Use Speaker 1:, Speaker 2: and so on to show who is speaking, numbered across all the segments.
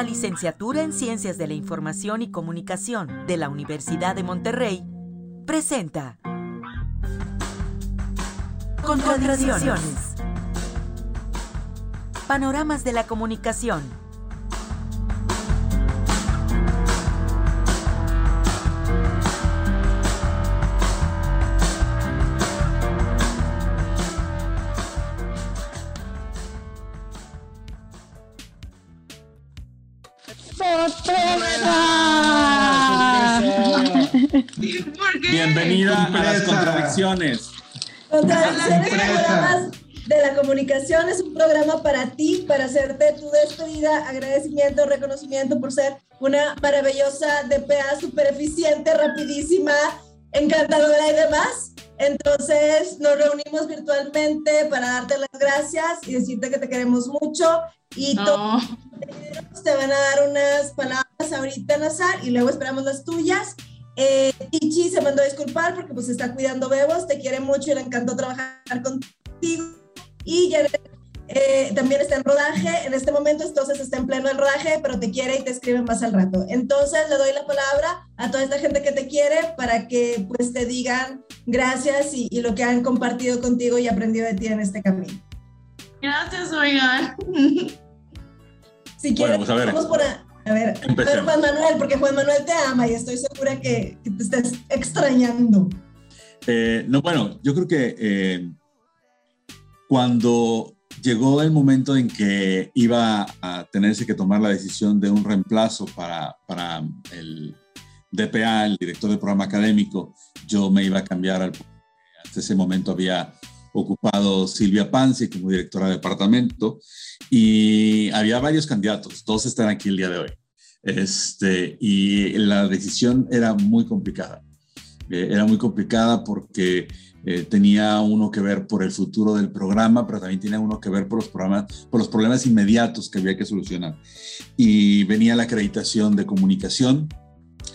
Speaker 1: la licenciatura en Ciencias de la Información y Comunicación de la Universidad de Monterrey, presenta Contradicciones. Panoramas de la comunicación.
Speaker 2: Bienvenida a las contradicciones.
Speaker 3: Contradicciones de la comunicación es un programa para ti, para hacerte tu despedida, agradecimiento, reconocimiento por ser una maravillosa DPA, súper eficiente, rapidísima, encantadora y demás. Entonces nos reunimos virtualmente para darte las gracias y decirte que te queremos mucho y todos te van a dar unas palabras ahorita, Nazar, y luego esperamos las tuyas. Eh, Ichi se mandó a disculpar porque pues está cuidando bebos, te quiere mucho y le encantó trabajar contigo. Y Jared eh, también está en rodaje en este momento, entonces está en pleno el rodaje, pero te quiere y te escribe más al rato. Entonces le doy la palabra a toda esta gente que te quiere para que pues te digan gracias y, y lo que han compartido contigo y aprendido de ti en este camino.
Speaker 4: Gracias, oigan.
Speaker 3: Si quieres,
Speaker 2: Bueno, pues, a ver.
Speaker 3: vamos por a, a ver,
Speaker 2: Empecemos.
Speaker 3: Juan Manuel, porque Juan Manuel te ama y estoy segura que, que te estás extrañando.
Speaker 2: Eh, no, bueno, yo creo que eh, cuando llegó el momento en que iba a tenerse que tomar la decisión de un reemplazo para, para el DPA, el director del programa académico, yo me iba a cambiar al... Hasta ese momento había ocupado Silvia Panzi como directora de departamento y había varios candidatos, todos están aquí el día de hoy. Este, y la decisión era muy complicada. Eh, era muy complicada porque eh, tenía uno que ver por el futuro del programa, pero también tenía uno que ver por los, programas, por los problemas inmediatos que había que solucionar. Y venía la acreditación de comunicación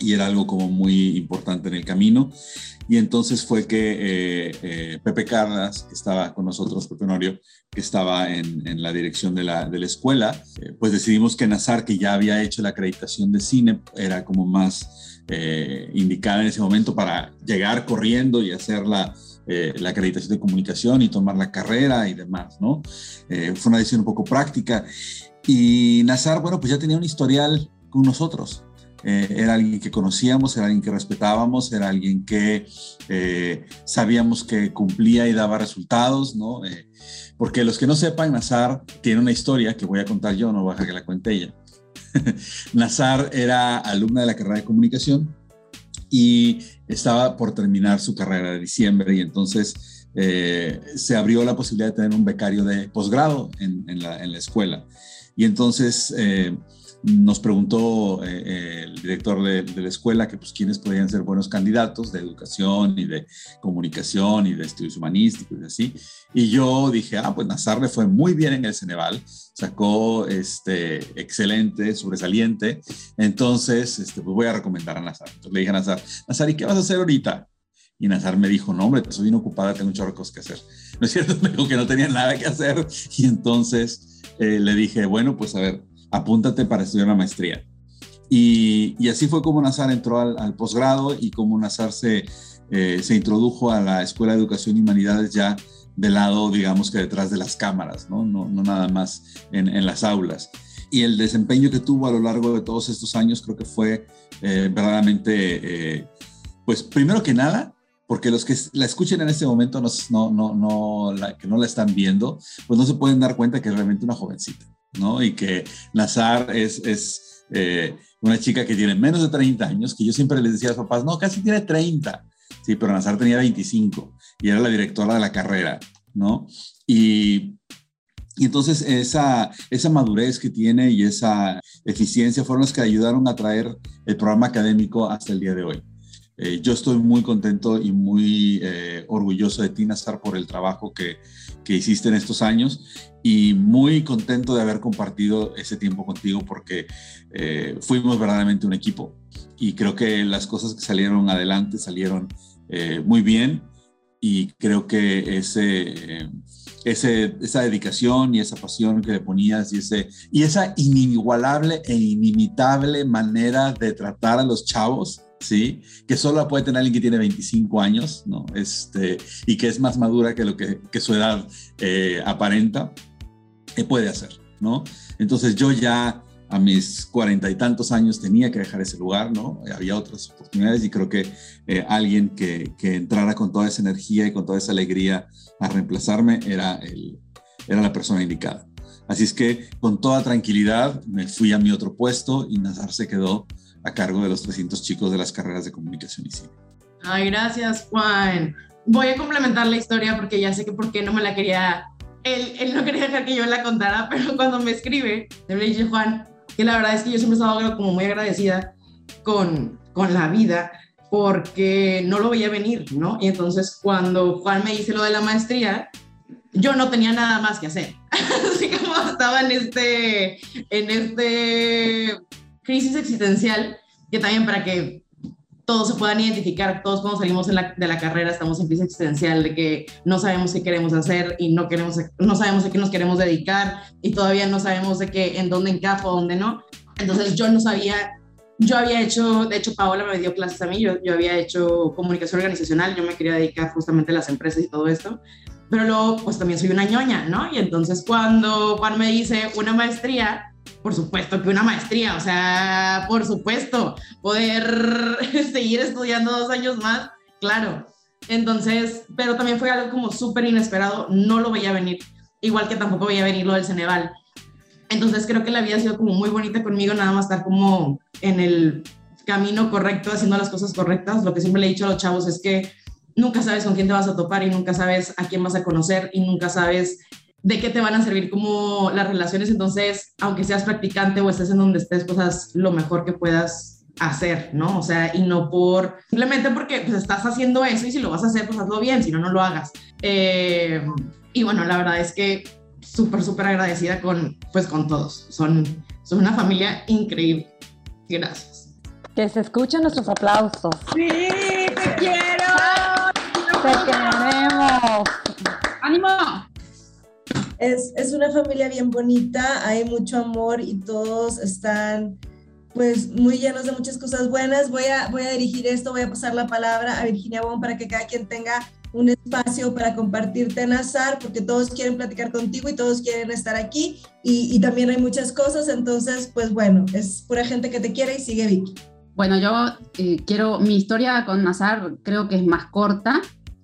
Speaker 2: y era algo como muy importante en el camino. Y entonces fue que eh, eh, Pepe Carlas, que estaba con nosotros, Pepe Honorio, que estaba en, la dirección de la, de la escuela, eh, pues decidimos que Nazar, que ya había hecho la acreditación de cine, era como más indicada en ese momento para llegar corriendo y hacer la, la acreditación de comunicación y tomar la carrera y demás, ¿no? Fue una decisión un poco práctica. Y Nazar, bueno, pues ya tenía un historial con nosotros. Eh, era alguien que conocíamos, era alguien que respetábamos, era alguien que eh, sabíamos que cumplía y daba resultados, ¿no? Eh, porque los que no sepan, Nazar tiene una historia que voy a contar yo, no voy a dejar que la cuente ella. Nazar era alumna de la carrera de comunicación y estaba por terminar su carrera de diciembre y entonces se abrió la posibilidad de tener un becario de posgrado en, la, escuela. Y entonces nos preguntó eh, eh, el director de, de, la escuela que pues quiénes podían ser buenos candidatos de educación y de comunicación y de estudios humanísticos y así. Y yo dije, ah, pues Nazar le fue muy bien en el Ceneval, sacó este, excelente, sobresaliente, entonces este, pues voy a recomendar a Nazar. Entonces le dije a Nazar, Nazar, ¿y qué vas a hacer ahorita? Y Nazar me dijo, no, hombre, estoy bien ocupada, tengo de cosas que hacer. ¿No es cierto? Me dijo que no tenía nada que hacer. Y entonces eh, le dije, bueno, pues a ver, apúntate para estudiar una maestría. Y, y así fue como Nazar entró al, al posgrado y como Nazar se, eh, se introdujo a la Escuela de Educación y Humanidades ya del lado, digamos que detrás de las cámaras, no, no, no nada más en, en, las aulas. Y el desempeño que tuvo a lo largo de todos estos años creo que fue eh, verdaderamente, eh, pues primero que nada, porque los que la escuchen en este momento, no, no, no la, que no la están viendo, pues no se pueden dar cuenta que es realmente una jovencita, ¿no? Y que Nazar es, es eh, una chica que tiene menos de 30 años, que yo siempre les decía a los papás, no, casi tiene 30, sí, pero Nazar tenía 25 y era la directora de la carrera, ¿no? Y, y entonces esa, esa madurez que tiene y esa eficiencia fueron las que ayudaron a traer el programa académico hasta el día de hoy. Eh, yo estoy muy contento y muy eh, orgulloso de ti, Nazar, por el trabajo que, que, hiciste en estos años y muy contento de haber compartido ese tiempo contigo porque eh, fuimos verdaderamente un equipo y creo que las cosas que salieron adelante salieron eh, muy bien y creo que ese, esa dedicación y esa pasión que le ponías y, ese, y esa inigualable e inimitable manera de tratar a los chavos, ¿sí? Que solo la puede tener alguien que tiene 25 años, ¿no? Este, y que es más madura que lo que, que su edad eh, aparenta, ¿qué puede hacer, ¿no? Entonces yo ya a mis cuarenta y tantos años tenía que dejar ese lugar, ¿no? Había otras oportunidades y creo que eh, alguien que, que, entrara con toda esa energía y con toda esa alegría a reemplazarme era, el, era la persona indicada. Así es que con toda tranquilidad me fui a mi otro puesto y Nazar se quedó a cargo de los 300 chicos de las carreras de comunicación y cine.
Speaker 4: Ay, gracias Juan. Voy a complementar la historia porque ya sé que por qué no me la quería, él, él no quería dejar que yo la contara, pero cuando me escribe, le dije, Juan, que la verdad es que yo siempre he estado como muy agradecida con, con la vida porque no lo veía venir, ¿no? Y entonces cuando Juan me dice lo de la maestría, yo no tenía nada más que hacer. Así como estaba en este, en este crisis existencial, que también para que todos se puedan identificar, todos cuando salimos de la carrera estamos en crisis existencial de que no sabemos qué queremos hacer y no, queremos, no sabemos a qué nos queremos dedicar y todavía no sabemos de qué, en dónde encajo, dónde no. Entonces yo no sabía, yo había hecho, de hecho Paola me dio clases a mí, yo, yo había hecho comunicación organizacional, yo me quería dedicar justamente a las empresas y todo esto, pero luego pues también soy una ñoña, ¿no? Y entonces cuando Juan me dice una maestría, por supuesto que una maestría, o sea, por supuesto, poder seguir estudiando dos años más, claro. Entonces, pero también fue algo como súper inesperado, no lo veía venir, igual que tampoco veía venir lo del Ceneval. Entonces creo que la vida ha sido como muy bonita conmigo, nada más estar como en el camino correcto, haciendo las cosas correctas. Lo que siempre le he dicho a los chavos es que nunca sabes con quién te vas a topar y nunca sabes a quién vas a conocer y nunca sabes de qué te van a servir como las relaciones. Entonces, aunque seas practicante o estés en donde estés, pues haz lo mejor que puedas hacer, ¿no? O sea, y no por, simplemente porque pues estás haciendo eso y si lo vas a hacer, pues hazlo bien, si no, no lo hagas. Eh, y bueno, la verdad es que súper, súper agradecida con, pues con todos. Son, son una familia increíble. Gracias.
Speaker 5: Que se escuchen nuestros aplausos.
Speaker 4: Sí, te quiero.
Speaker 5: Te queremos.
Speaker 4: ¡Ánimo!
Speaker 3: Es, es, una familia bien bonita, hay mucho amor y todos están pues muy llenos de muchas cosas buenas. Voy a, voy a dirigir esto, voy a pasar la palabra a Virginia Bon para que cada quien tenga un espacio para compartirte Nazar, porque todos quieren platicar contigo y todos quieren estar aquí y, y, también hay muchas cosas, entonces pues bueno, es pura gente que te quiere y sigue Vicky.
Speaker 6: Bueno, yo eh, quiero, mi historia con Nazar creo que es más corta,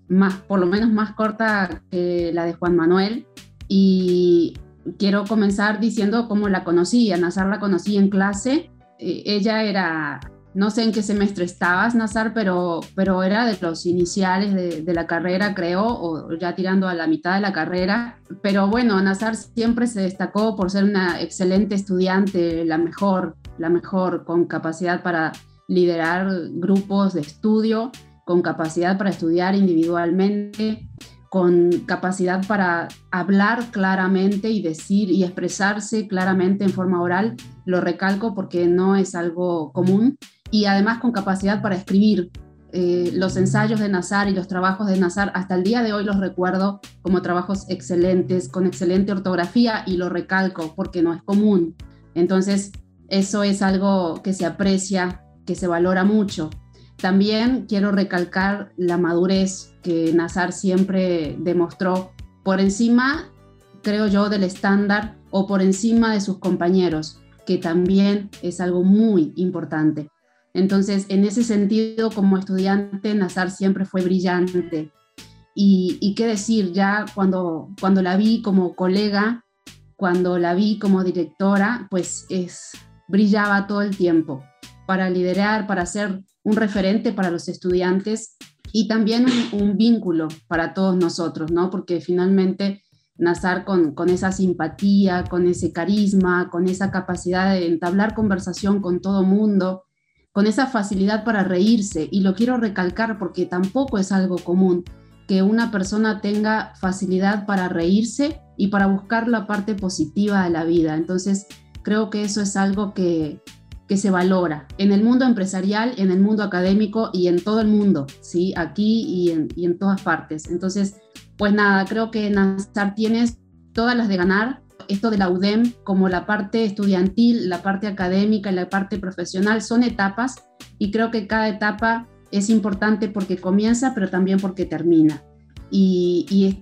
Speaker 6: más, por lo menos más corta que la de Juan Manuel y quiero comenzar diciendo cómo la conocí. A Nazar la conocí en clase. Eh, ella era, no sé en qué semestre estabas, Nazar, pero, pero era de los iniciales de, de, la carrera, creo, o ya tirando a la mitad de la carrera. Pero bueno, Nazar siempre se destacó por ser una excelente estudiante, la mejor, la mejor, con capacidad para liderar grupos de estudio, con capacidad para estudiar individualmente con capacidad para hablar claramente y decir y expresarse claramente en forma oral, lo recalco porque no es algo común, y además con capacidad para escribir. Eh, los ensayos de Nazar y los trabajos de Nazar, hasta el día de hoy los recuerdo como trabajos excelentes, con excelente ortografía, y lo recalco porque no es común. Entonces, eso es algo que se aprecia, que se valora mucho. También quiero recalcar la madurez que Nazar siempre demostró por encima, creo yo, del estándar o por encima de sus compañeros, que también es algo muy importante. Entonces, en ese sentido, como estudiante, Nazar siempre fue brillante. Y, qué decir, ya cuando, cuando la vi como colega, cuando la vi como directora, pues es, brillaba todo el tiempo para liderar, para ser un referente para los estudiantes y también un, vínculo para todos nosotros, ¿no? Porque finalmente Nazar con, con esa simpatía, con ese carisma, con esa capacidad de entablar conversación con todo mundo, con esa facilidad para reírse, y lo quiero recalcar porque tampoco es algo común que una persona tenga facilidad para reírse y para buscar la parte positiva de la vida. Entonces, creo que eso es algo que, que se valora en el mundo empresarial, en el mundo académico y en todo el mundo, ¿sí? aquí y en, todas partes. Entonces, pues nada, creo que Nazar tienes todas las de ganar. Esto de la UDEM, como la parte estudiantil, la parte académica y la parte profesional, son etapas y creo que cada etapa es importante porque comienza, pero también porque termina. Y,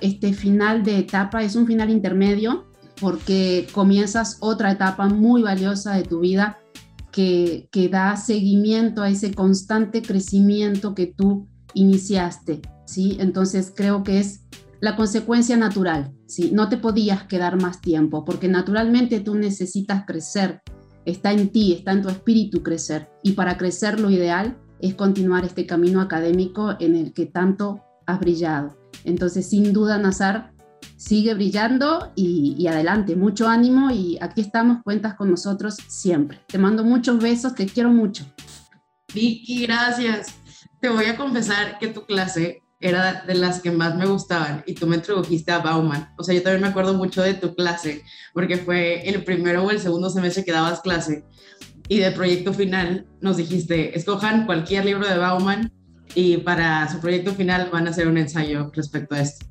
Speaker 6: este final de etapa es un final intermedio porque comienzas otra etapa muy valiosa de tu vida que, da seguimiento a ese constante crecimiento que tú iniciaste, ¿sí? Entonces creo que es la consecuencia natural, ¿sí? No te podías quedar más tiempo porque naturalmente tú necesitas crecer, está en ti, está en tu espíritu crecer y para crecer lo ideal es continuar este camino académico en el que tanto has brillado. Entonces, sin duda, Nazar, sigue brillando y, adelante, mucho ánimo y aquí estamos, cuentas con nosotros siempre. Te mando muchos besos, te quiero mucho.
Speaker 4: Vicky, gracias. Te voy a confesar que tu clase era de las que más me gustaban y tú me introdujiste a Bauman. O sea, yo también me acuerdo mucho de tu clase porque fue el primero o el segundo semestre que dabas clase y de proyecto final nos dijiste, escojan cualquier libro de Bauman y para su proyecto final van a hacer un ensayo respecto a esto.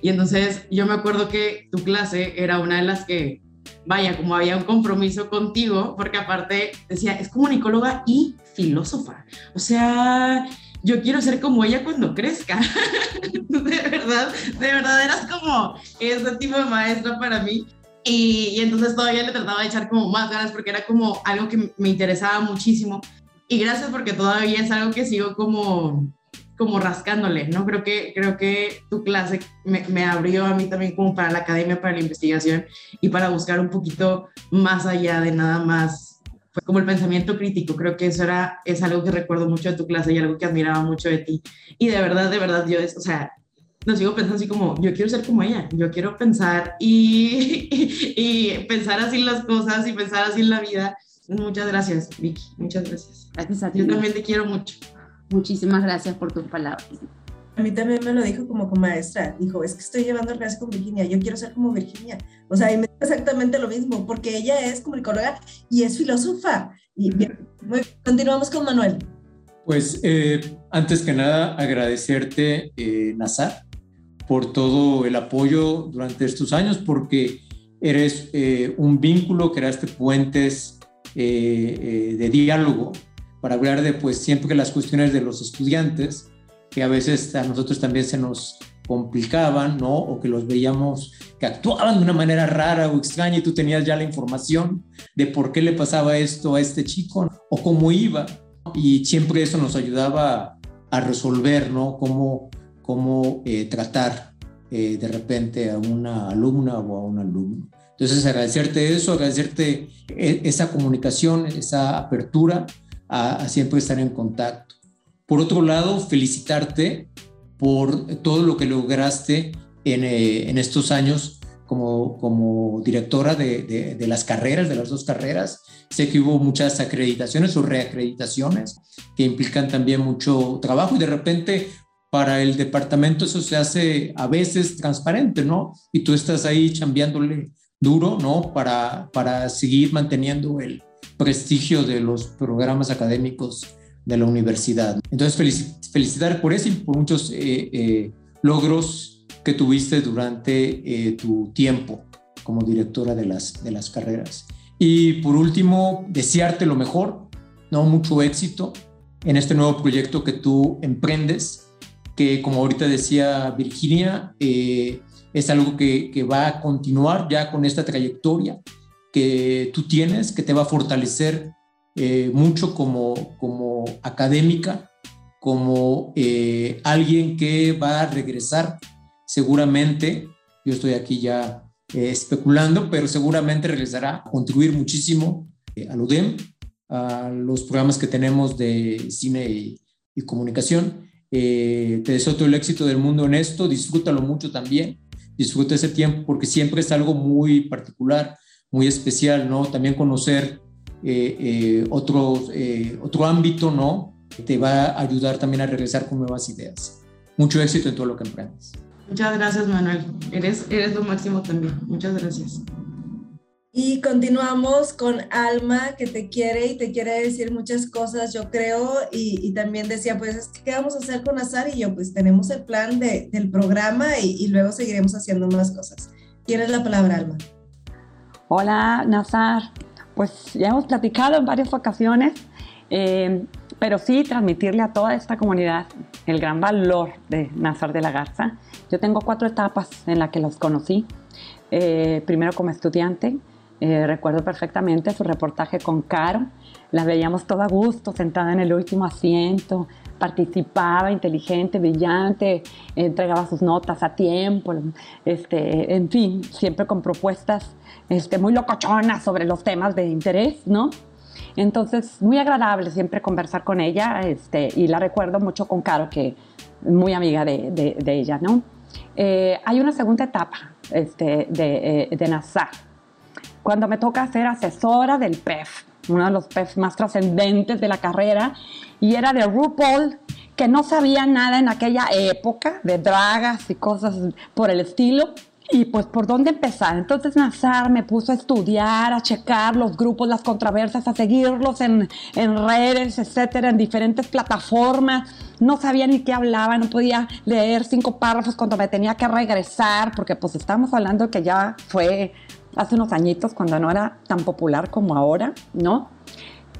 Speaker 4: Y entonces yo me acuerdo que tu clase era una de las que, vaya, como había un compromiso contigo, porque aparte decía, es comunicóloga y filósofa. O sea, yo quiero ser como ella cuando crezca. de verdad, de verdad eras como ese tipo de maestra para mí. Y, y, entonces todavía le trataba de echar como más ganas porque era como algo que me interesaba muchísimo. Y gracias porque todavía es algo que sigo como como rascándole, ¿no? Creo que, creo que tu clase me, me, abrió a mí también como para la academia, para la investigación y para buscar un poquito más allá de nada más, fue como el pensamiento crítico, creo que eso era, es algo que recuerdo mucho de tu clase y algo que admiraba mucho de ti. Y de verdad, de verdad, yo, es, o sea, no sigo pensando así como, yo quiero ser como ella, yo quiero pensar y, y, pensar así las cosas y pensar así la vida. Muchas gracias, Vicky, muchas gracias.
Speaker 6: Gracias a ti.
Speaker 4: Yo también te quiero mucho.
Speaker 6: Muchísimas gracias por tus palabras.
Speaker 3: A mí también me lo dijo como maestra. Dijo, es que estoy llevando clase con Virginia, yo quiero ser como Virginia. O sea, y me dijo exactamente lo mismo, porque ella es comunicóloga y es filósofa. Y bien, continuamos con Manuel.
Speaker 7: Pues eh, antes que nada, agradecerte, eh, Nazar, por todo el apoyo durante estos años, porque eres eh, un vínculo, creaste puentes eh, de diálogo para hablar de pues siempre las cuestiones de los estudiantes, que a veces a nosotros también se nos complicaban, ¿no? O que los veíamos que actuaban de una manera rara o extraña y tú tenías ya la información de por qué le pasaba esto a este chico o cómo iba. Y siempre eso nos ayudaba a resolver, ¿no? Cómo, cómo eh, tratar eh, de repente a una alumna o a un alumno. Entonces, agradecerte eso, agradecerte eh, esa comunicación, esa apertura a, siempre estar en contacto. Por otro lado, felicitarte por todo lo que lograste en, eh, en estos años como, como directora de, de, las carreras, de las dos carreras. Sé que hubo muchas acreditaciones o reacreditaciones que implican también mucho trabajo y de repente para el departamento eso se hace a veces transparente, ¿no? Y tú estás ahí chambeándole duro, ¿no? Para, para seguir manteniendo el, prestigio de los programas académicos de la universidad. Entonces, felicitar por eso y por muchos eh, eh, logros que tuviste durante eh, tu tiempo como directora de las, de las carreras. Y por último, desearte lo mejor, ¿no? mucho éxito en este nuevo proyecto que tú emprendes, que como ahorita decía Virginia, es algo que, que va a continuar ya con esta trayectoria que tú tienes, que te va a fortalecer eh, mucho como, como académica, como eh, alguien que va a regresar. Seguramente, yo estoy aquí ya eh, especulando, pero seguramente regresará a contribuir muchísimo al UDEM, a los programas que tenemos de cine y, y comunicación. te deseo todo el éxito del mundo en esto, disfrútalo mucho también, disfruta ese tiempo porque siempre es algo muy particular muy especial, ¿no? También conocer eh, eh, otro, eh, otro ámbito, ¿no? Te va a ayudar también a regresar con nuevas ideas. Mucho éxito en todo lo que emprendas.
Speaker 4: Muchas gracias, Manuel. Eres, eres lo máximo también. Muchas gracias.
Speaker 3: Y continuamos con Alma, que te quiere y te quiere decir muchas cosas, yo creo, y, también decía, pues, ¿qué vamos a hacer con Azar? Y yo, pues, tenemos el plan de, del programa y, y, luego seguiremos haciendo más cosas. Tienes la palabra, Alma.
Speaker 5: Hola, Nazar. Pues ya hemos platicado en varias ocasiones, eh, pero sí transmitirle a toda esta comunidad el gran valor de Nazar de la Garza. Yo tengo cuatro etapas en las que los conocí. Eh, primero como estudiante, eh, recuerdo perfectamente su reportaje con Caro. La veíamos toda a gusto, sentada en el último asiento. Participaba, inteligente, brillante, entregaba sus notas a tiempo. Este, en fin, siempre con propuestas este, muy locochonas sobre los temas de interés, ¿no? Entonces, muy agradable siempre conversar con ella este, y la recuerdo mucho con Caro, que muy amiga de, de, ella, ¿no? Eh, hay una segunda etapa este, de, eh, de NASA cuando me toca ser asesora del PEF, uno de los PEF más trascendentes de la carrera, y era de RuPaul, que no sabía nada en aquella época de dragas y cosas por el estilo. Y pues por dónde empezar. Entonces Nazar me puso a estudiar, a checar los grupos, las controversias, a seguirlos en, en, redes, etcétera, en diferentes plataformas. No sabía ni qué hablaba, no podía leer cinco párrafos cuando me tenía que regresar, porque pues estamos hablando que ya fue hace unos añitos cuando no era tan popular como ahora, ¿no?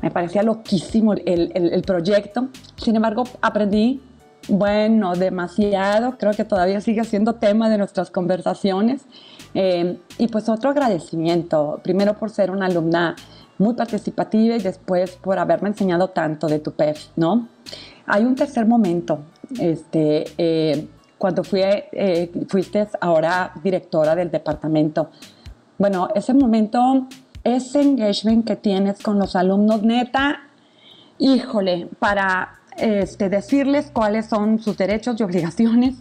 Speaker 5: Me parecía loquísimo el, el, proyecto. Sin embargo, aprendí, bueno, demasiado. Creo que todavía sigue siendo tema de nuestras conversaciones. Eh, y pues otro agradecimiento, primero por ser una alumna muy participativa y después por haberme enseñado tanto de tu PEF, ¿no? Hay un tercer momento, este, eh, cuando fui, eh, fuiste ahora directora del departamento bueno, ese momento, ese engagement que tienes con los alumnos, neta, híjole, para este, decirles cuáles son sus derechos y obligaciones,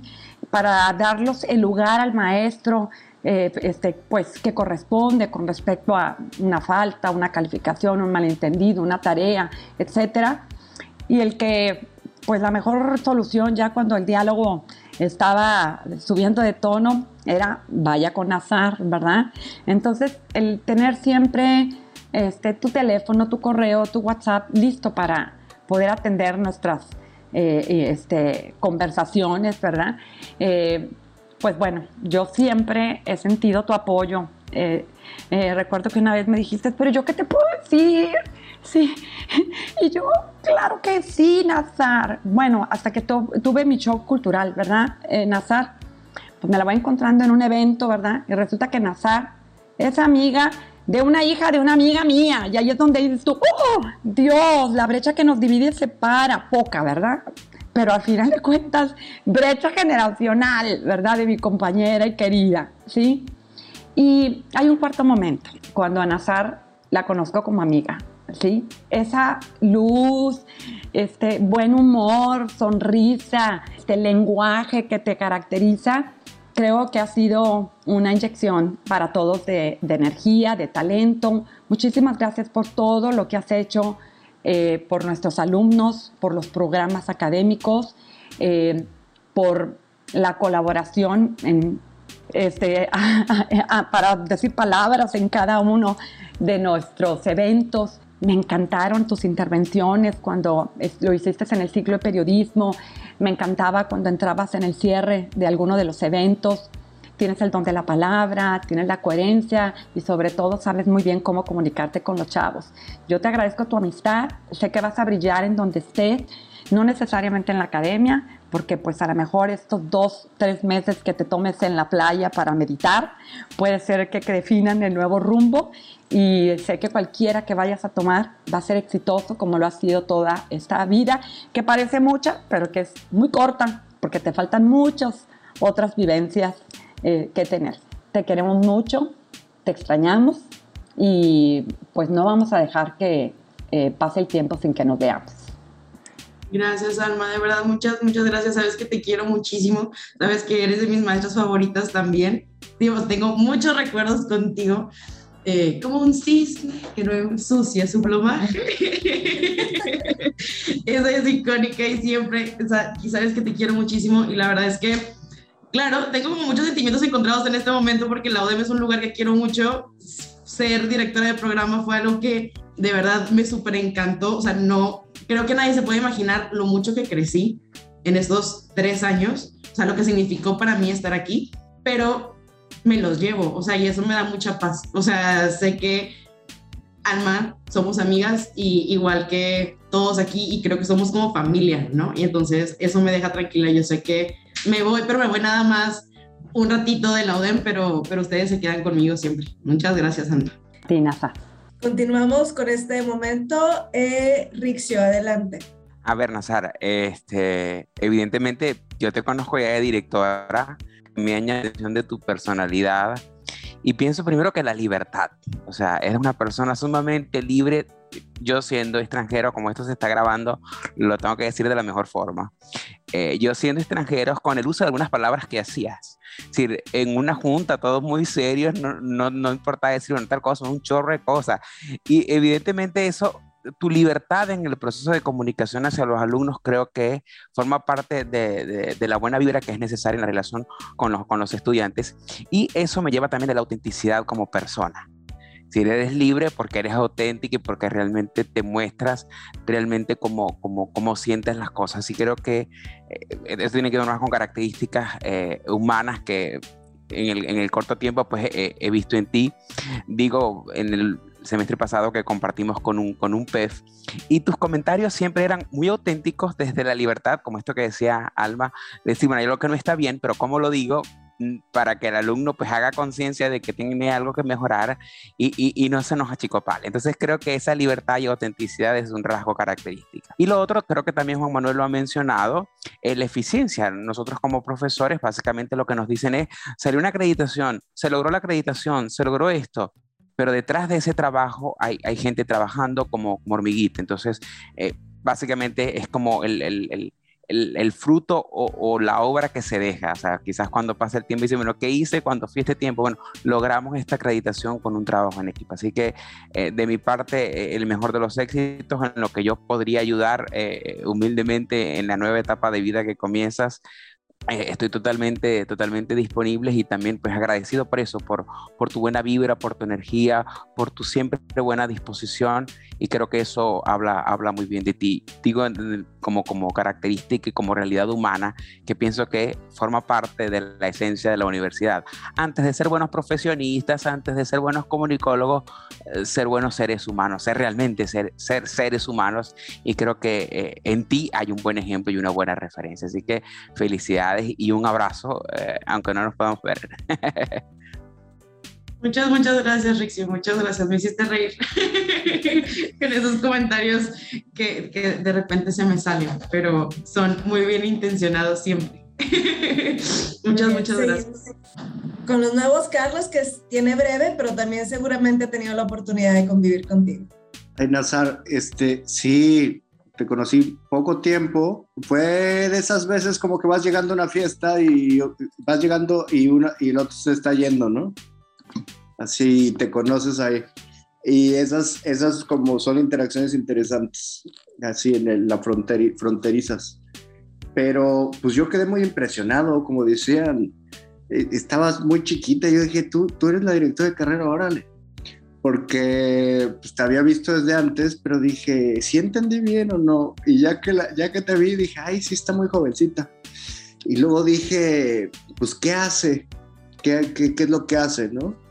Speaker 5: para darlos el lugar al maestro, eh, este, pues que corresponde con respecto a una falta, una calificación, un malentendido, una tarea, etcétera, y el que, pues la mejor solución ya cuando el diálogo estaba subiendo de tono, era vaya con azar, ¿verdad? Entonces, el tener siempre este, tu teléfono, tu correo, tu WhatsApp listo para poder atender nuestras eh, este, conversaciones, ¿verdad? Eh, pues bueno, yo siempre he sentido tu apoyo. Eh, recuerdo que una vez me dijiste, pero yo qué te puedo decir? Sí, y yo, claro que sí, Nazar. Bueno, hasta que tuve mi show cultural, ¿verdad, eh, Nazar? Pues me la voy encontrando en un evento, ¿verdad? Y resulta que Nazar es amiga de una hija de una amiga mía. Y ahí es donde dices tú, ¡oh, Dios! La brecha que nos divide se para, poca, ¿verdad? Pero al final de cuentas, brecha generacional, ¿verdad? De mi compañera y querida, ¿sí? Y hay un cuarto momento, cuando a Nazar la conozco como amiga. ¿Sí? Esa luz, este buen humor, sonrisa, este lenguaje que te caracteriza, creo que ha sido una inyección para todos de, energía, de talento. Muchísimas gracias por todo lo que has hecho eh, por nuestros alumnos, por los programas académicos, eh, por la colaboración en, este, para decir palabras en cada uno de nuestros eventos. Me encantaron tus intervenciones cuando lo hiciste en el ciclo de periodismo. Me encantaba cuando entrabas en el cierre de alguno de los eventos. Tienes el don de la palabra, tienes la coherencia y sobre todo sabes muy bien cómo comunicarte con los chavos. Yo te agradezco tu amistad. Sé que vas a brillar en donde estés, no necesariamente en la academia, porque pues a lo mejor estos dos, tres meses que te tomes en la playa para meditar, puede ser que, definan el nuevo rumbo y sé que cualquiera que vayas a tomar va a ser exitoso como lo ha sido toda esta vida, que parece mucha, pero que es muy corta, porque te faltan muchas otras vivencias eh, que tener. Te queremos mucho, te extrañamos y pues no vamos a dejar que eh, pase el tiempo sin que nos veamos.
Speaker 4: Gracias, Alma, de verdad, muchas, muchas gracias. Sabes que te quiero muchísimo, sabes que eres de mis maestras favoritas también. Digo, tengo muchos recuerdos contigo. Eh, como un cisne que no ensucia su plumaje. Esa es icónica y siempre, o sea, y sabes que te quiero muchísimo y la verdad es que, claro, tengo como muchos sentimientos encontrados en este momento porque la ODM es un lugar que quiero mucho, ser directora de programa fue algo que de verdad me súper encantó. O sea, no, creo que nadie se puede imaginar lo mucho que crecí en estos tres años, o sea, lo que significó para mí estar aquí, pero me los llevo, o sea, y eso me da mucha paz. O sea, sé que Alma, somos amigas y igual que todos aquí y creo que somos como familia, ¿no? Y entonces eso me deja tranquila. Yo sé que me voy, pero me voy nada más un ratito de la ODEM, pero, pero ustedes se quedan conmigo siempre. Muchas gracias, Sandra.
Speaker 5: Tinaza.
Speaker 3: Continuamos con este momento. Eh, Rixio, adelante.
Speaker 8: A ver, Nazar, este, evidentemente yo te conozco ya de directora, me atención de tu personalidad y pienso primero que la libertad, o sea, eres una persona sumamente libre, yo siendo extranjero, como esto se está grabando, lo tengo que decir de la mejor forma. Eh, yo siendo extranjero, con el uso de algunas palabras que hacías, es decir, en una junta, todos muy serios, no, no, no importa decir una tal cosa, un chorro de cosas. Y evidentemente eso tu libertad en el proceso de comunicación hacia los alumnos creo que forma parte de, la buena vibra que es necesaria en la relación con los, con los estudiantes y eso me lleva también a la autenticidad como persona. Si eres libre porque eres auténtico y porque realmente te muestras realmente como, como, como sientes las cosas. Y creo que eh, eso tiene que ver más con características eh, humanas que en el, en el, corto tiempo pues he visto en ti. Digo, en el semestre pasado que compartimos con un, con un PEF, y tus comentarios siempre eran muy auténticos desde la libertad, como esto que decía Alma, decir, bueno, yo lo que no está bien, pero ¿cómo lo digo? Mm, para que el alumno pues haga conciencia de que tiene algo que mejorar y, y, no se nos achicopale. Entonces creo que esa libertad y autenticidad es un rasgo característico. Y lo otro, creo que también Juan Manuel lo ha mencionado, es la eficiencia. Nosotros como profesores básicamente lo que nos dicen es, salió una acreditación, se logró la acreditación, se logró esto, pero detrás de ese trabajo hay, hay gente trabajando como, hormiguita. Entonces, eh, básicamente es como el, el, el, el fruto o, la obra que se deja. O sea, quizás cuando pasa el tiempo y dice, bueno, ¿qué hice cuando fui este tiempo? Bueno, logramos esta acreditación con un trabajo en equipo. Así que eh, de mi parte, eh, el mejor de los éxitos en lo que yo podría ayudar humildemente en la nueva etapa de vida que comienzas eh, estoy totalmente, totalmente disponible y también pues agradecido por eso, por, por tu buena vibra, por tu energía, por tu siempre buena disposición y creo que eso habla, habla muy bien de ti. Digo como, como característica y como realidad humana que pienso que forma parte de la esencia de la universidad. Antes de ser buenos profesionistas, antes de ser buenos comunicólogos, eh, ser buenos seres humanos, ser realmente ser, ser seres humanos y creo que eh, en ti hay un buen ejemplo y una buena referencia. Así que felicidades y un abrazo, eh, aunque no nos podamos ver.
Speaker 4: Muchas, muchas gracias, Rixi. Muchas gracias. Me hiciste reír con esos comentarios que, que, de repente se me salen, pero son muy bien intencionados siempre. muchas, muchas gracias.
Speaker 3: Con los nuevos Carlos, que tiene breve, pero también seguramente ha tenido la oportunidad de convivir contigo.
Speaker 9: Ay, Nazar, este, sí, te conocí poco tiempo. Fue de esas veces como que vas llegando a una fiesta y vas llegando y, una, y el otro se está yendo, ¿no? Así te conoces ahí. Y esas, esas como son interacciones interesantes, así en la fronteri, fronterizas. Pero pues yo quedé muy impresionado, como decían, e, estabas muy chiquita. Yo dije, tú, tú eres la directora de carrera, órale porque pues, te había visto desde antes, pero dije, ¿sí entendí bien o no? Y ya que, ya que te vi, dije, ay, sí está muy jovencita. Y luego dije, pues, ¿qué hace? ¿Qué, qué, qué es lo que hace, no?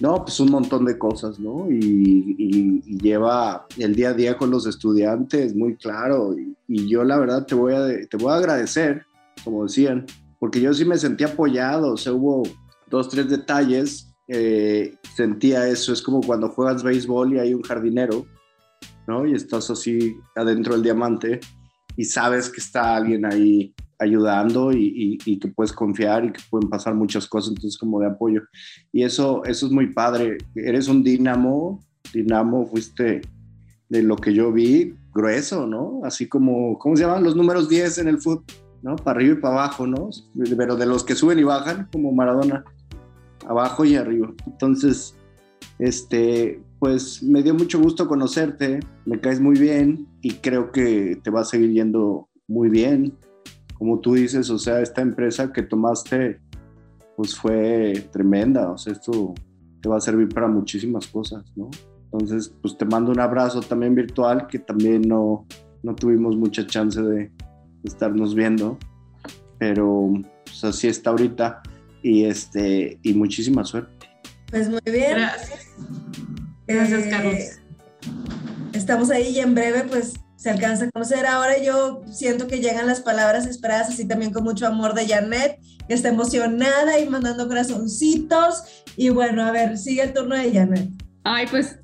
Speaker 9: No, pues un montón de cosas, ¿no? Y, y, lleva el día a día con los estudiantes, muy claro. Y, y, yo la verdad te voy, a, te voy a agradecer, como decían, porque yo sí me sentí apoyado, o sea, hubo dos, tres detalles eh, sentía eso. Es como cuando juegas béisbol y hay un jardinero, ¿no? Y estás así adentro del diamante y sabes que está alguien ahí ayudando y, y, que puedes confiar y que pueden pasar muchas cosas, entonces como de apoyo. Y eso, eso es muy padre. Eres un dinamo, dinamo fuiste de lo que yo vi, grueso, ¿no? Así como, ¿cómo se llaman los números 10 en el fútbol? ¿No? Para arriba y para abajo, ¿no? Pero de los que suben y bajan, como Maradona abajo y arriba. Entonces, este, pues me dio mucho gusto conocerte, me caes muy bien y creo que te va a seguir yendo muy bien. Como tú dices, o sea, esta empresa que tomaste, pues fue tremenda, o sea, esto te va a servir para muchísimas cosas, ¿no? Entonces, pues te mando un abrazo también virtual, que también no, no tuvimos mucha chance de, estarnos viendo, pero pues, así está ahorita y, este, y muchísima suerte.
Speaker 3: Pues muy bien.
Speaker 4: Gracias. Gracias,
Speaker 3: Eh,
Speaker 4: Carlos.
Speaker 3: Estamos ahí y en breve pues se alcanza a conocer. Ahora yo siento que llegan las palabras esperadas, así también con mucho amor de Janet, que está emocionada y mandando corazoncitos. Y bueno, a ver, sigue el turno de Janet.
Speaker 10: Ay, pues,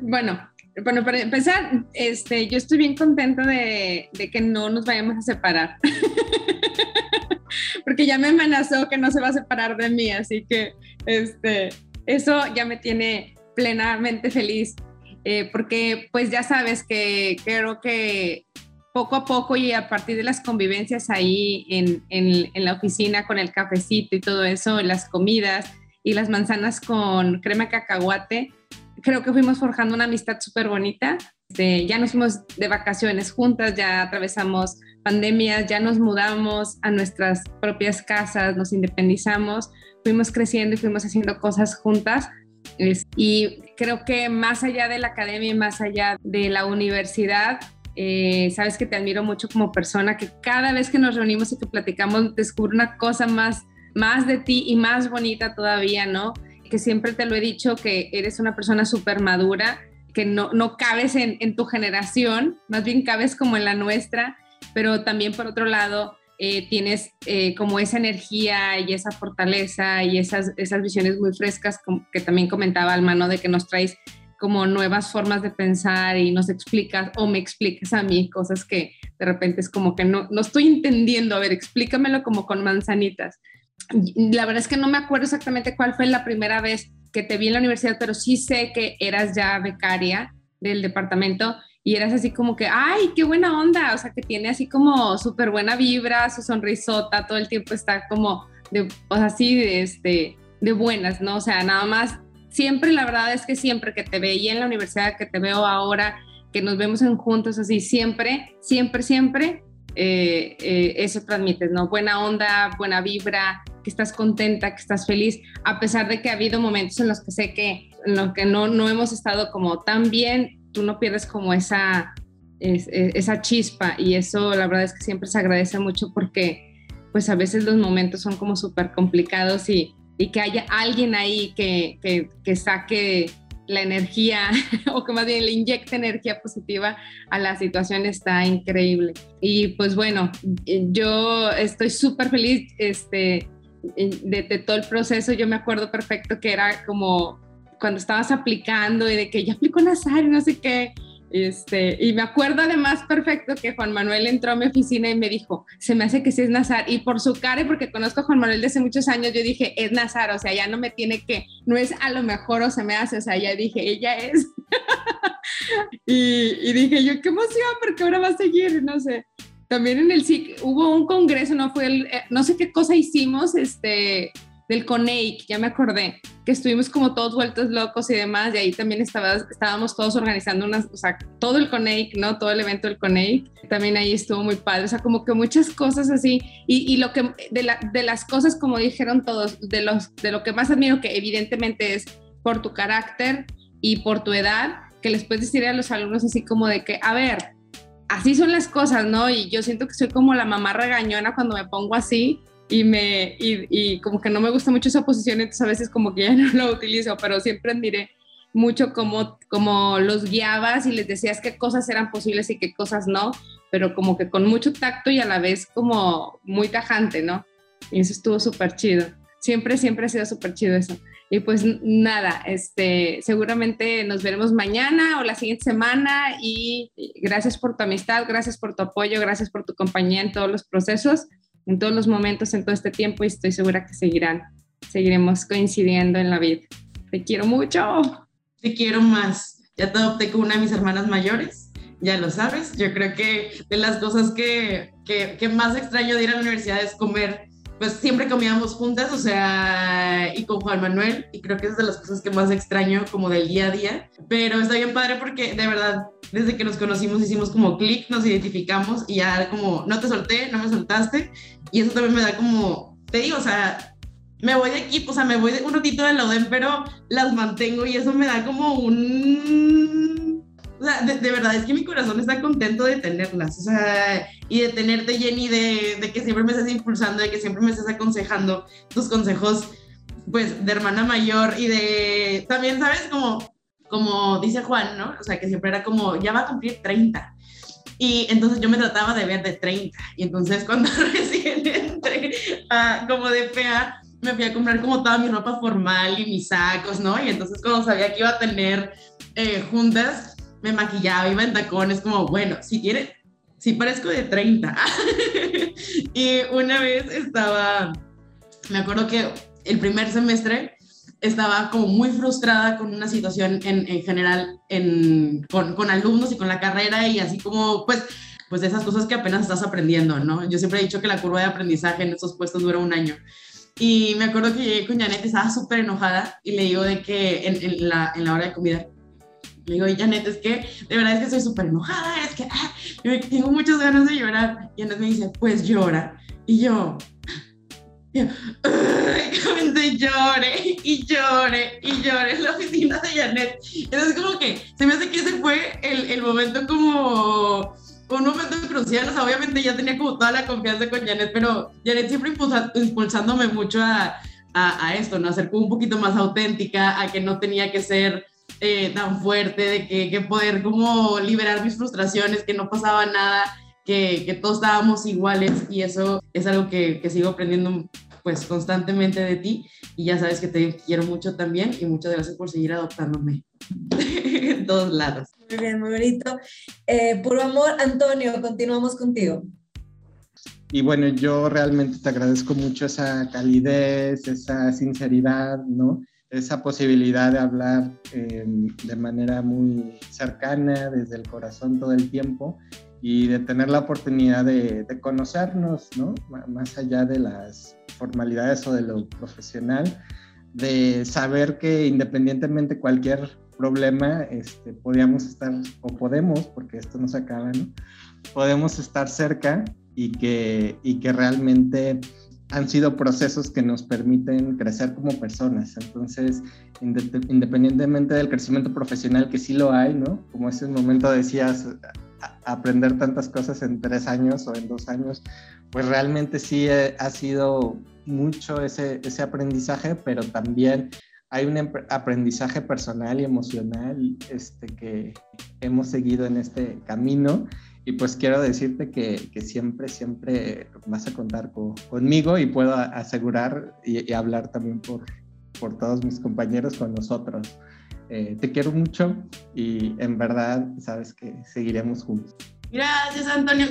Speaker 10: bueno, bueno, para empezar, este, yo estoy bien contenta de, de que no nos vayamos a separar. Porque ya me amenazó que no se va a separar de mí, así que este, eso ya me tiene plenamente feliz. Eh, porque pues ya sabes que creo que poco a poco y a partir de las convivencias ahí en, la oficina con el cafecito y todo eso, las comidas y las manzanas con crema cacahuate, creo que fuimos forjando una amistad súper bonita. Este, ya nos fuimos de vacaciones juntas, ya atravesamos pandemias, ya nos mudamos a nuestras propias casas, nos independizamos, fuimos creciendo y fuimos haciendo cosas juntas. Es- y creo que más allá de la academia y más allá de la universidad, eh, sabes que te admiro mucho como persona, que cada vez que nos reunimos y que platicamos descubro una cosa más, más de ti y más bonita todavía, ¿no? Que siempre te lo he dicho, que eres una persona súper madura, que no, no cabes en, en tu generación, más bien cabes como en la nuestra, pero también por otro lado eh, tienes eh, como esa energía y esa fortaleza y esas, esas visiones muy frescas que también comentaba Almano de que nos traes como nuevas formas de pensar y nos explicas o me explicas a mí cosas que de repente es como que no, no estoy entendiendo, a ver, explícamelo como con manzanitas. La verdad es que no me acuerdo exactamente cuál fue la primera vez que te vi en la universidad, pero sí sé que eras ya becaria del departamento y eras así como que, ay, qué buena onda, o sea, que tiene así como súper buena vibra, su sonrisota, todo el tiempo está como, de, o sea, así de, este, de buenas, ¿no? O sea, nada más, siempre, la verdad es que siempre que te veía en la universidad, que te veo ahora, que nos vemos en juntos, así, siempre, siempre, siempre, eh, eh, eso transmites, ¿no? Buena onda, buena vibra, que estás contenta, que estás feliz, a pesar de que ha habido momentos en los que sé que, en que no, no hemos estado como tan bien, tú no pierdes como esa, es- es- esa chispa y eso la verdad es que siempre se agradece mucho porque pues a veces los momentos son como súper complicados y, y que haya alguien ahí que, que, que saque la energía o que más bien le inyecte energía positiva a la situación está increíble. Y pues bueno, yo estoy súper feliz este, de todo el proceso. Yo me acuerdo perfecto que era como cuando estabas aplicando y de que ya aplicó Nazar y no sé qué. Este, y me acuerdo además perfecto que Juan Manuel entró a mi oficina y me dijo, se me hace que sí es Nazar. Y por su cara y porque conozco a Juan Manuel desde muchos años, yo dije, es Nazar, o sea, ya no me tiene que, no es a lo mejor o se me hace, o sea, ya dije, ella es. y, y dije yo, qué emoción, porque ahora va a seguir, no sé. También en el SIC hubo un congreso, no fue el, eh, no sé qué cosa hicimos, este, del CONEIC, ya me acordé, que estuvimos como todos vueltos locos y demás, y ahí también estaba, estábamos todos organizando unas, o sea, todo el CONEIC, ¿no? Todo el evento del CONEIC, también ahí estuvo muy padre, o sea, como que muchas cosas así, y, y lo que, de, la, de las cosas, como dijeron todos, de, los, de lo que más admiro, que evidentemente es por tu carácter y por tu edad, que les puedes decir a los alumnos así como de que, a ver, así son las cosas, ¿no? Y yo siento que soy como la mamá regañona cuando me pongo así, y me y, y, como que no me gusta mucho esa posición, entonces a veces como que ya no lo utilizo, pero siempre admiré mucho como, como los guiabas y les decías qué cosas eran posibles y qué cosas no, pero como que con mucho tacto y a la vez como muy tajante, ¿no? Y eso estuvo súper chido. Siempre, siempre ha sido súper chido eso. Y pues nada, este, seguramente nos veremos mañana o la siguiente semana y gracias por tu amistad, gracias por tu apoyo, gracias por tu compañía en todos los procesos en todos los momentos, en todo este tiempo y estoy segura que seguirán, seguiremos coincidiendo en la vida. Te quiero mucho.
Speaker 4: Te quiero más. Ya te adopté como una de mis hermanas mayores, ya lo sabes. Yo creo que de las cosas que, que, que más extraño de ir a la universidad es comer. Pues siempre comíamos juntas, o sea, y con Juan Manuel, y creo que es de las cosas que más extraño como del día a día. Pero está bien padre porque de verdad, desde que nos conocimos hicimos como clic, nos identificamos y ya como, no te solté, no me soltaste, y eso también me da como, te digo, o sea, me voy de aquí, o sea, me voy de un ratito de la UDEM, pero las mantengo y eso me da como un... O sea, de, verdad es que mi corazón está contento de tenerlas, o sea, y de tenerte, Jenny, de, de que siempre me estés impulsando, de que siempre me estés aconsejando tus consejos, pues, de hermana mayor y de, también, ¿sabes? Como, como dice Juan, ¿no? O sea, que siempre era como, ya va a cumplir 30. Y entonces yo me trataba de ver de 30. Y entonces cuando recién entré a, como de fea, me fui a comprar como toda mi ropa formal y mis sacos, ¿no? Y entonces cuando sabía que iba a tener eh, juntas, me maquillaba, iba en tacones, como, bueno, si quiere, si parezco de 30. y una vez estaba, me acuerdo que el primer semestre estaba como muy frustrada con una situación en, en general en, con, con, alumnos y con la carrera y así como, pues, pues esas cosas que apenas estás aprendiendo, ¿no? Yo siempre he dicho que la curva de aprendizaje en estos puestos dura un año. Y me acuerdo que llegué con Janet, estaba súper enojada y le digo de que en, la, en la hora de comida, le digo, Janet, es que de verdad es que estoy súper enojada, es que ah, tengo muchas ganas de llorar. Y Janet me dice, pues llora. Y yo, y lloré y lloré y lloré en la oficina de Janet. Entonces como que se me hace que ese fue el, el momento como un momento crucial, o sea, obviamente ya tenía como toda la confianza con Janet, pero Janet siempre impulsándome mucho a, a, a, esto, ¿no? A ser como un poquito más auténtica, a que no tenía que ser eh, tan fuerte, de que, que, poder como liberar mis frustraciones, que no pasaba nada, que, que todos estábamos iguales y eso es algo que, que sigo aprendiendo pues constantemente de ti y ya sabes que te quiero mucho también y muchas gracias por seguir adoptándome en todos lados.
Speaker 3: Muy bien, muy bonito. Eh, puro amor, Antonio, continuamos contigo.
Speaker 11: Y bueno, yo realmente te agradezco mucho esa calidez, esa sinceridad, ¿no? Esa posibilidad de hablar eh, de manera muy cercana, desde el corazón todo el tiempo y de tener la oportunidad de, conocernos, ¿no? Más allá de las formalidades o de lo profesional, de saber que independientemente cualquier problema, este, podíamos estar, o podemos, porque esto no se acaba. Podemos estar cerca y que, y que realmente han sido procesos que nos permiten crecer como personas. Entonces, independientemente del crecimiento profesional, que sí lo hay, ¿no? Como ese momento decías, aprender tantas cosas en tres años o en dos años, pues realmente sí eh, ha sido mucho ese, ese aprendizaje, pero también hay un aprendizaje personal y emocional este, que hemos seguido en este camino. Y pues quiero decirte que, que siempre, siempre vas a contar conmigo y puedo asegurar y, hablar también por, por todos mis compañeros con nosotros. Eh, te quiero mucho y en verdad sabes que seguiremos juntos.
Speaker 4: Gracias, Antonio.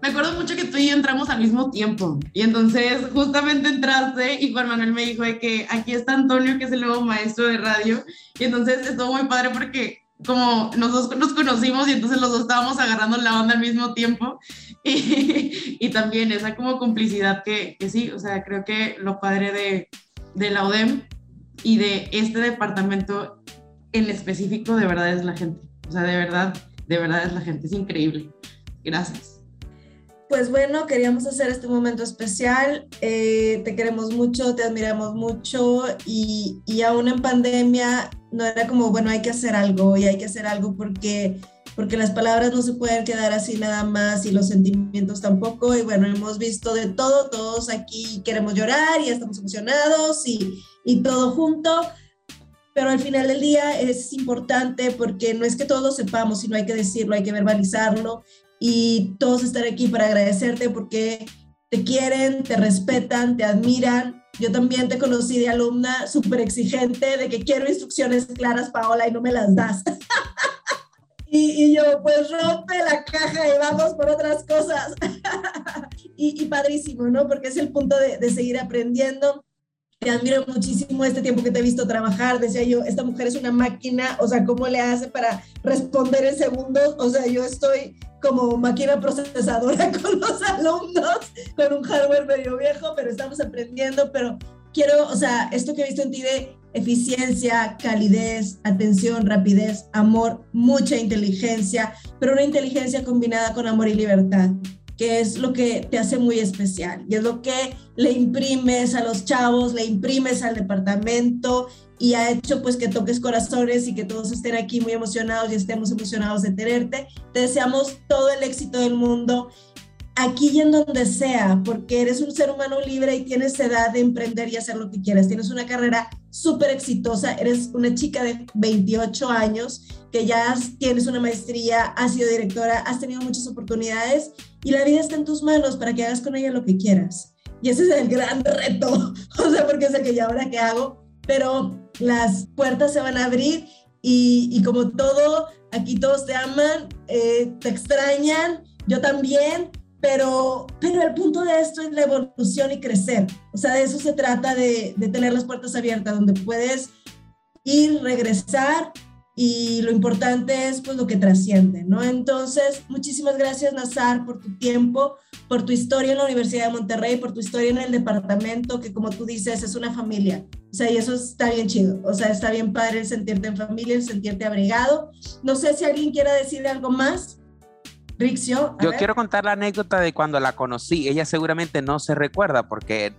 Speaker 4: Me acuerdo mucho que tú y yo entramos al mismo tiempo. Y entonces justamente entraste y Juan Manuel me dijo de que aquí está Antonio, que es el nuevo maestro de radio. Y entonces estuvo muy padre porque como nosotros nos conocimos y entonces los dos estábamos agarrando la onda al mismo tiempo. Y, y también esa como complicidad que, que, sí, o sea, creo que lo padre de, de la ODEM y de este departamento en específico de verdad es la gente. O sea, de verdad, de verdad es la gente. Es increíble. Gracias.
Speaker 3: Pues bueno, queríamos hacer este momento especial. Eh, te queremos mucho, te admiramos mucho y, y aún en pandemia no era como, bueno, hay que hacer algo y hay que hacer algo porque, porque las palabras no se pueden quedar así nada más y los sentimientos tampoco. Y bueno, hemos visto de todo, todos aquí queremos llorar y estamos emocionados y, y todo junto pero al final del día es importante porque no es que todos lo sepamos, sino hay que decirlo, hay que verbalizarlo y todos estar aquí para agradecerte porque te quieren, te respetan, te admiran. Yo también te conocí de alumna súper exigente, de que quiero instrucciones claras, Paola, y no me las das. y, y, yo, pues rompe la caja y vamos por otras cosas. y, y, padrísimo, ¿no? Porque es el punto de, de seguir aprendiendo te admiro muchísimo este tiempo que te he visto trabajar. Decía yo, esta mujer es una máquina, o sea, ¿cómo le hace para responder en segundos? O sea, yo estoy como máquina procesadora con los alumnos, con un hardware medio viejo, pero estamos aprendiendo, pero quiero, o sea, esto que he visto en ti de eficiencia, calidez, atención, rapidez, amor, mucha inteligencia, pero una inteligencia combinada con amor y libertad. Que es lo que te hace muy especial y es lo que le imprimes a los chavos, le imprimes al departamento y ha hecho pues que toques corazones y que todos estén aquí muy emocionados y estemos emocionados de tenerte. Te deseamos todo el éxito del mundo aquí y en donde sea, porque eres un ser humano libre y tienes edad de emprender y hacer lo que quieras. Tienes una carrera súper exitosa, eres una chica de 28 años que ya tienes una maestría, has sido directora, has tenido muchas oportunidades y la vida está en tus manos para que hagas con ella lo que quieras. Y ese es el gran reto, o sea, porque es el que ya ahora que hago, pero las puertas se van a abrir y, como todo, aquí todos te aman, eh, te extrañan, yo también, pero, pero el punto de esto es la evolución y crecer. O sea, de eso se trata de, de tener las puertas abiertas, donde puedes ir, regresar y lo importante es pues lo que trasciende, ¿no? Entonces, muchísimas gracias Nazar por tu tiempo, por tu historia en la Universidad de Monterrey, por tu historia en el departamento, que como tú dices es una familia. O sea, y eso está bien chido. O sea, está bien padre el sentirte en familia, el sentirte abrigado. No sé si alguien quiera decirle algo más. Rixio.
Speaker 8: Yo quiero contar la anécdota de cuando la conocí. Ella seguramente no se recuerda porque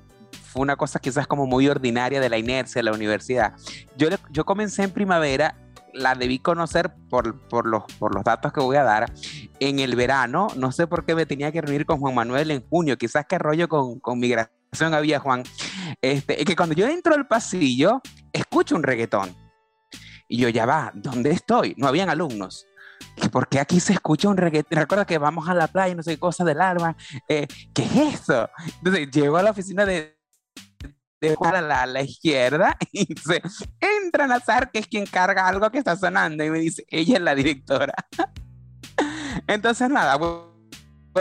Speaker 8: fue una cosa quizás como muy ordinaria de la inercia de la universidad. Yo, yo comencé en primavera, la debí conocer por, por, los, por los datos que voy a dar. En el verano, no sé por qué me tenía que reunir con Juan Manuel en junio, quizás qué rollo con, con migración había, Juan. Este, que cuando yo entro al pasillo, escucho un reggaetón. Y yo ya va, ¿dónde estoy? No habían alumnos ¿por qué aquí se escucha un reggaetón? Recuerda que vamos a la playa, no sé qué cosa del alma. Eh, ¿Qué es eso? Entonces llego a la oficina de, de a la, la, izquierda y dice, entra Nazar, que es quien carga algo que está sonando. Y me dice, ella es la directora. Entonces, nada,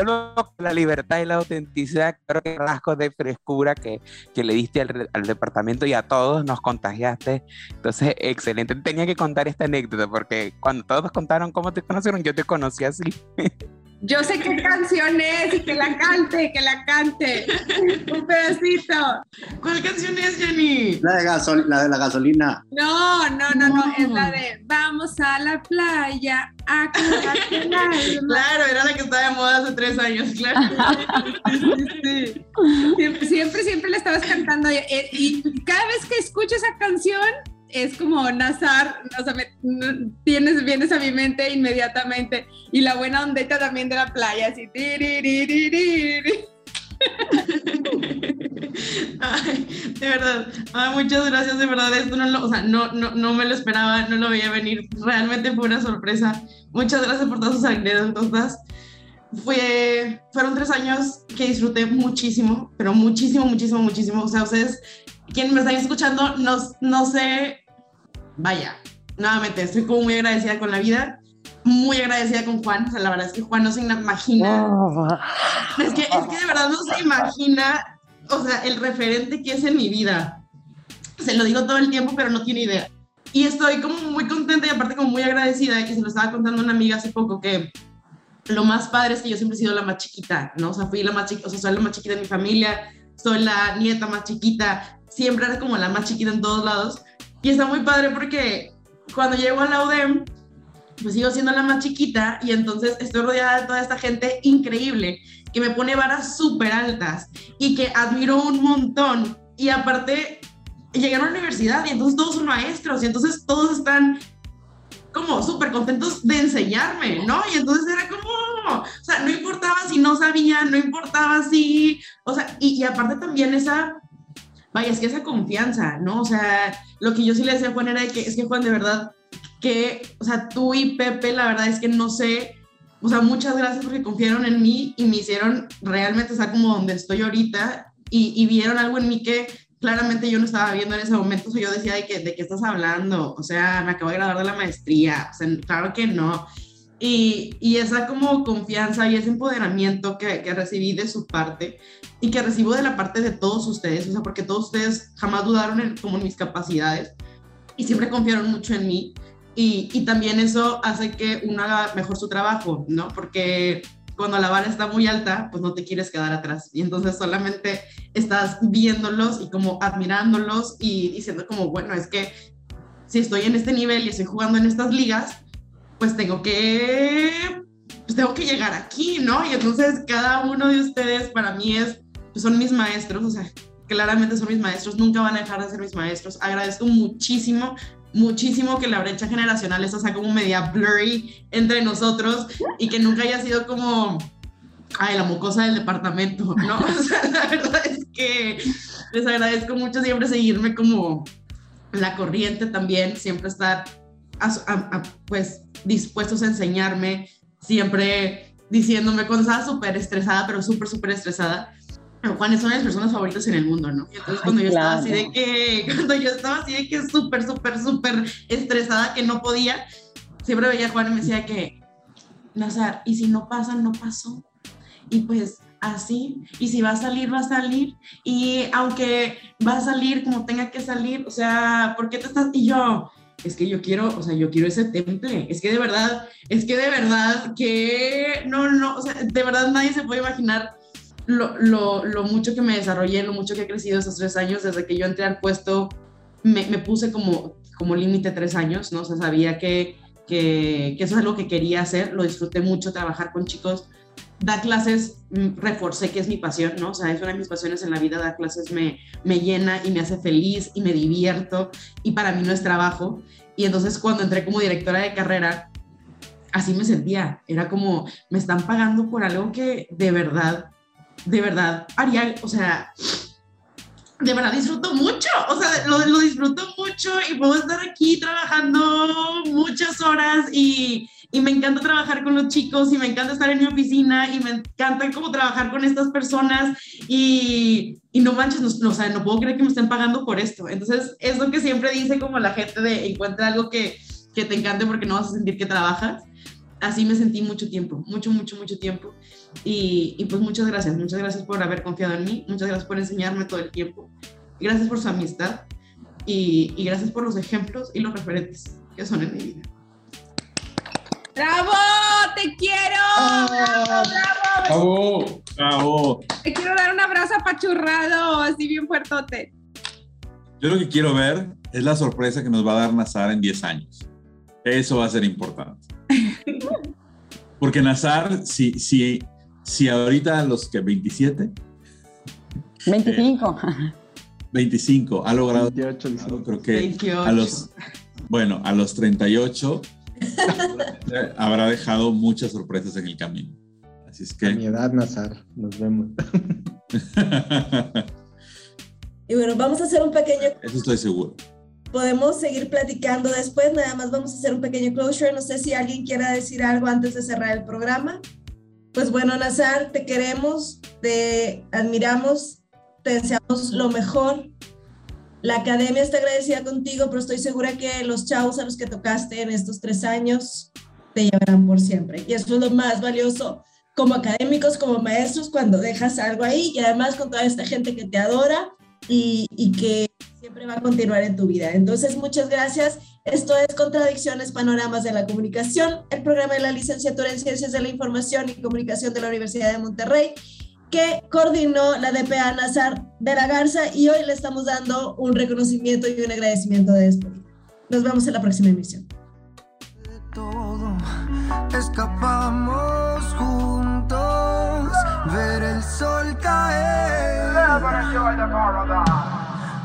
Speaker 8: la libertad y la autenticidad, creo que rasgos de frescura que, que le diste al, al, departamento y a todos nos contagiaste. Entonces, excelente. Tenía que contar esta anécdota porque cuando todos contaron cómo te conocieron, yo te conocí así.
Speaker 10: Yo sé qué canción es y que la cante, que la cante. Un pedacito.
Speaker 4: ¿Cuál canción es, Jenny?
Speaker 9: La de, gasol la, de la gasolina.
Speaker 10: No, no, no, no, es la de Vamos a la playa a
Speaker 4: Claro, era la que estaba de moda hace tres años, claro.
Speaker 10: sí, sí. Siempre, siempre, siempre la estabas cantando y, y cada vez que escucho esa canción es como Nazar, o sea, me, tienes, vienes a mi mente inmediatamente. Y la buena ondeta también de la playa, así.
Speaker 4: Ay, de verdad, muchas gracias, de verdad, esto no, o sea, no, no, no, me lo esperaba, no lo veía venir, realmente fue una sorpresa. Muchas gracias por todas sus anécdotas. Fue, fueron tres años que disfruté muchísimo, pero muchísimo, muchísimo, muchísimo. O sea, ustedes quien me están escuchando, no, no sé, vaya, nuevamente, estoy como muy agradecida con la vida, muy agradecida con Juan, o sea, la verdad es que Juan no se imagina, es, que, es que de verdad no se imagina, o sea, el referente que es en mi vida. Se lo digo todo el tiempo, pero no tiene idea. Y estoy como muy contenta y aparte como muy agradecida, que se lo estaba contando una amiga hace poco, que lo más padre es que yo siempre he sido la más chiquita, ¿no? O sea, fui la más chiquita, o sea, soy la más chiquita de mi familia, soy la nieta más chiquita, siempre era como la más chiquita en todos lados. Y está muy padre porque cuando llego a la UDEM, pues sigo siendo la más chiquita y entonces estoy rodeada de toda esta gente increíble que me pone varas súper altas y que admiro un montón. Y aparte, llegué a la universidad y entonces todos son maestros y entonces todos están como súper contentos de enseñarme, ¿no? Y entonces era como, o sea, no importaba si no sabían, no importaba si, o sea, y, y aparte también esa vaya, es que esa confianza, ¿no? O sea, lo que yo sí le decía a Juan era que, es que Juan, de verdad, que, o sea, tú y Pepe, la verdad es que no sé, o sea, muchas gracias porque confiaron en mí y me hicieron realmente estar como donde estoy ahorita y, vieron algo en mí que claramente yo no estaba viendo en ese momento, o sea, yo decía, ¿de qué, ¿de qué estás hablando? O sea, me acabo de graduar de la maestría, o sea, claro que no. Y, y, esa como confianza y ese empoderamiento que, que, recibí de su parte y que recibo de la parte de todos ustedes, o sea, porque todos ustedes jamás dudaron en, como en mis capacidades y siempre confiaron mucho en mí y, y, también eso hace que uno haga mejor su trabajo, ¿no? Porque cuando la vara está muy alta, pues no te quieres quedar atrás y entonces solamente estás viéndolos y como admirándolos y diciendo como, bueno, es que si estoy en este nivel y estoy jugando en estas ligas, pues tengo que pues tengo que llegar aquí, ¿no? Y entonces cada uno de ustedes para mí es, pues son mis maestros, o sea, claramente son mis maestros, nunca van a dejar de ser mis maestros. Agradezco muchísimo, muchísimo que la brecha generacional esta sea como media blurry entre nosotros y que nunca haya sido como, ay, la mocosa del departamento, ¿no? O sea, la verdad es que les agradezco mucho siempre seguirme como la corriente también, siempre estar pues dispuestos a enseñarme, siempre diciéndome cuando estaba súper estresada, pero súper, súper estresada, Juan es una de mis personas favoritas en el mundo, ¿no? Y entonces cuando yo estaba así de que, cuando yo estaba así de que súper, súper, súper estresada que no podía, siempre veía a Juan y me decía que, Nazar, y si no pasa, no pasó. Y pues así, y si va a salir, va a salir, y aunque va a salir como tenga que salir, o sea, ¿por qué te estás? Y yo, es que yo quiero, o sea, yo quiero ese temple, es que de verdad, es que de verdad que, no, no, o sea, de verdad nadie se puede imaginar lo, lo, lo, mucho que me desarrollé, lo mucho que he crecido esos tres años, desde que yo entré al puesto, me, puse como, como límite tres años, ¿no? O sea, sabía que, que, que, eso es algo que quería hacer, lo disfruté mucho, trabajar con chicos, dar clases, mm, reforcé que es mi pasión, ¿no? O sea, es una de mis pasiones en la vida, dar clases me, me llena y me hace feliz y me divierto y para mí no es trabajo. Y entonces cuando entré como directora de carrera, así me sentía, era como, me están pagando por algo que de verdad de verdad, Ariel, o sea, de verdad disfruto mucho, o sea, lo, lo disfruto mucho y puedo estar aquí trabajando muchas horas y, y, me encanta trabajar con los chicos y me encanta estar en mi oficina y me encanta como trabajar con estas personas y, y no manches, no, o sea, no puedo creer que me estén pagando por esto. Entonces, es lo que siempre dice como la gente de encuentra algo que, que te encante porque no vas a sentir que trabajas así me sentí mucho tiempo, mucho, mucho, mucho tiempo. Y, y, pues muchas gracias, muchas gracias por haber confiado en mí, muchas gracias por enseñarme todo el tiempo, gracias por su amistad y, y gracias por los ejemplos y los referentes que son en mi vida.
Speaker 10: ¡Bravo! ¡Te quiero! ¡Bravo, bravo!
Speaker 2: ¡Bravo! ¡Bravo!
Speaker 10: Te quiero dar un abrazo apachurrado, así bien fuertote.
Speaker 2: Yo lo que quiero ver es la sorpresa que nos va a dar Nazar en 10 años. Eso va a ser importante. Porque Nazar, si, si, si ahorita los que 27.
Speaker 5: 25.
Speaker 2: 25, ha logrado. 28, creo que 28. a los. Bueno, a los 38 habrá dejado muchas sorpresas en el camino. Así es que.
Speaker 11: A mi edad, Nazar, nos vemos.
Speaker 3: y bueno, vamos a hacer un pequeño.
Speaker 2: Eso estoy seguro
Speaker 3: podemos seguir platicando después, nada más vamos a hacer un pequeño closure, no sé si alguien quiera decir algo antes de cerrar el programa. Pues bueno, Nazar, te queremos, te admiramos, te deseamos lo mejor. La academia está agradecida contigo, pero estoy segura que los chavos a los que tocaste en estos tres años te llevarán por siempre. Y eso es lo más valioso como académicos, como maestros, cuando dejas algo ahí y además con toda esta gente que te adora y, y que siempre va a continuar en tu vida. Entonces, muchas gracias. Esto es Contradicciones, Panoramas de la Comunicación, el programa de la licenciatura en Ciencias de la Información y Comunicación de la Universidad de Monterrey, que coordinó la DPA Nazar de la Garza y hoy le estamos dando un reconocimiento y un agradecimiento de despedida. Nos vemos en la próxima emisión.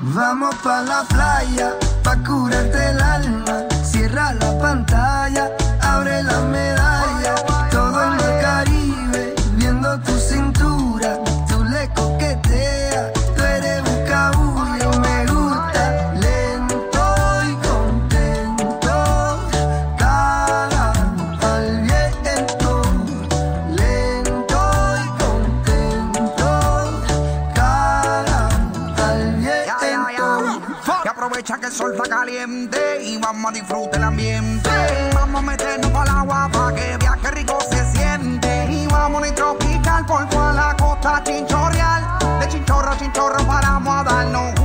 Speaker 12: Vamos la playa, pa'. Cierra la pantalla, y
Speaker 13: vamos a disfrutar el ambiente. Vamos a meternos para el agua para que viaje rico se siente. Y vamos a tropical por toda la costa chinchorreal. De chinchorro a chinchorro paramos a darnos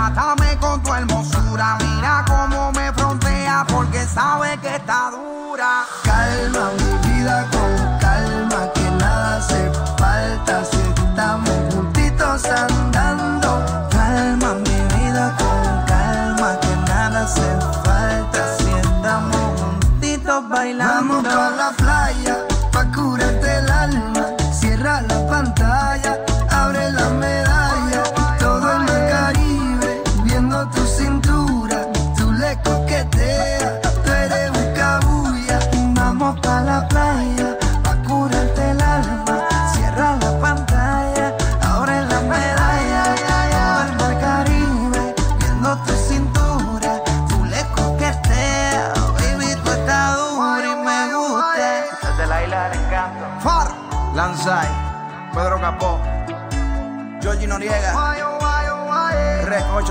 Speaker 13: Mátame con tu hermosura. Mira cómo me frontea porque sabe que está dura.
Speaker 12: Calma.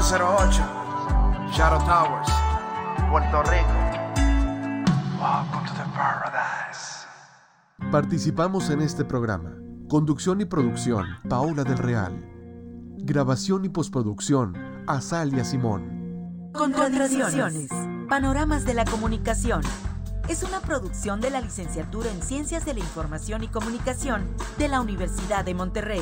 Speaker 13: Shadow Towers, Puerto Rico. Welcome to the paradise.
Speaker 14: Participamos en este programa. Conducción y producción, Paola del Real. Grabación y postproducción, Azalia Simón.
Speaker 1: Contradicciones. Panoramas de la comunicación. Es una producción de la Licenciatura en Ciencias de la Información y Comunicación de la Universidad de Monterrey.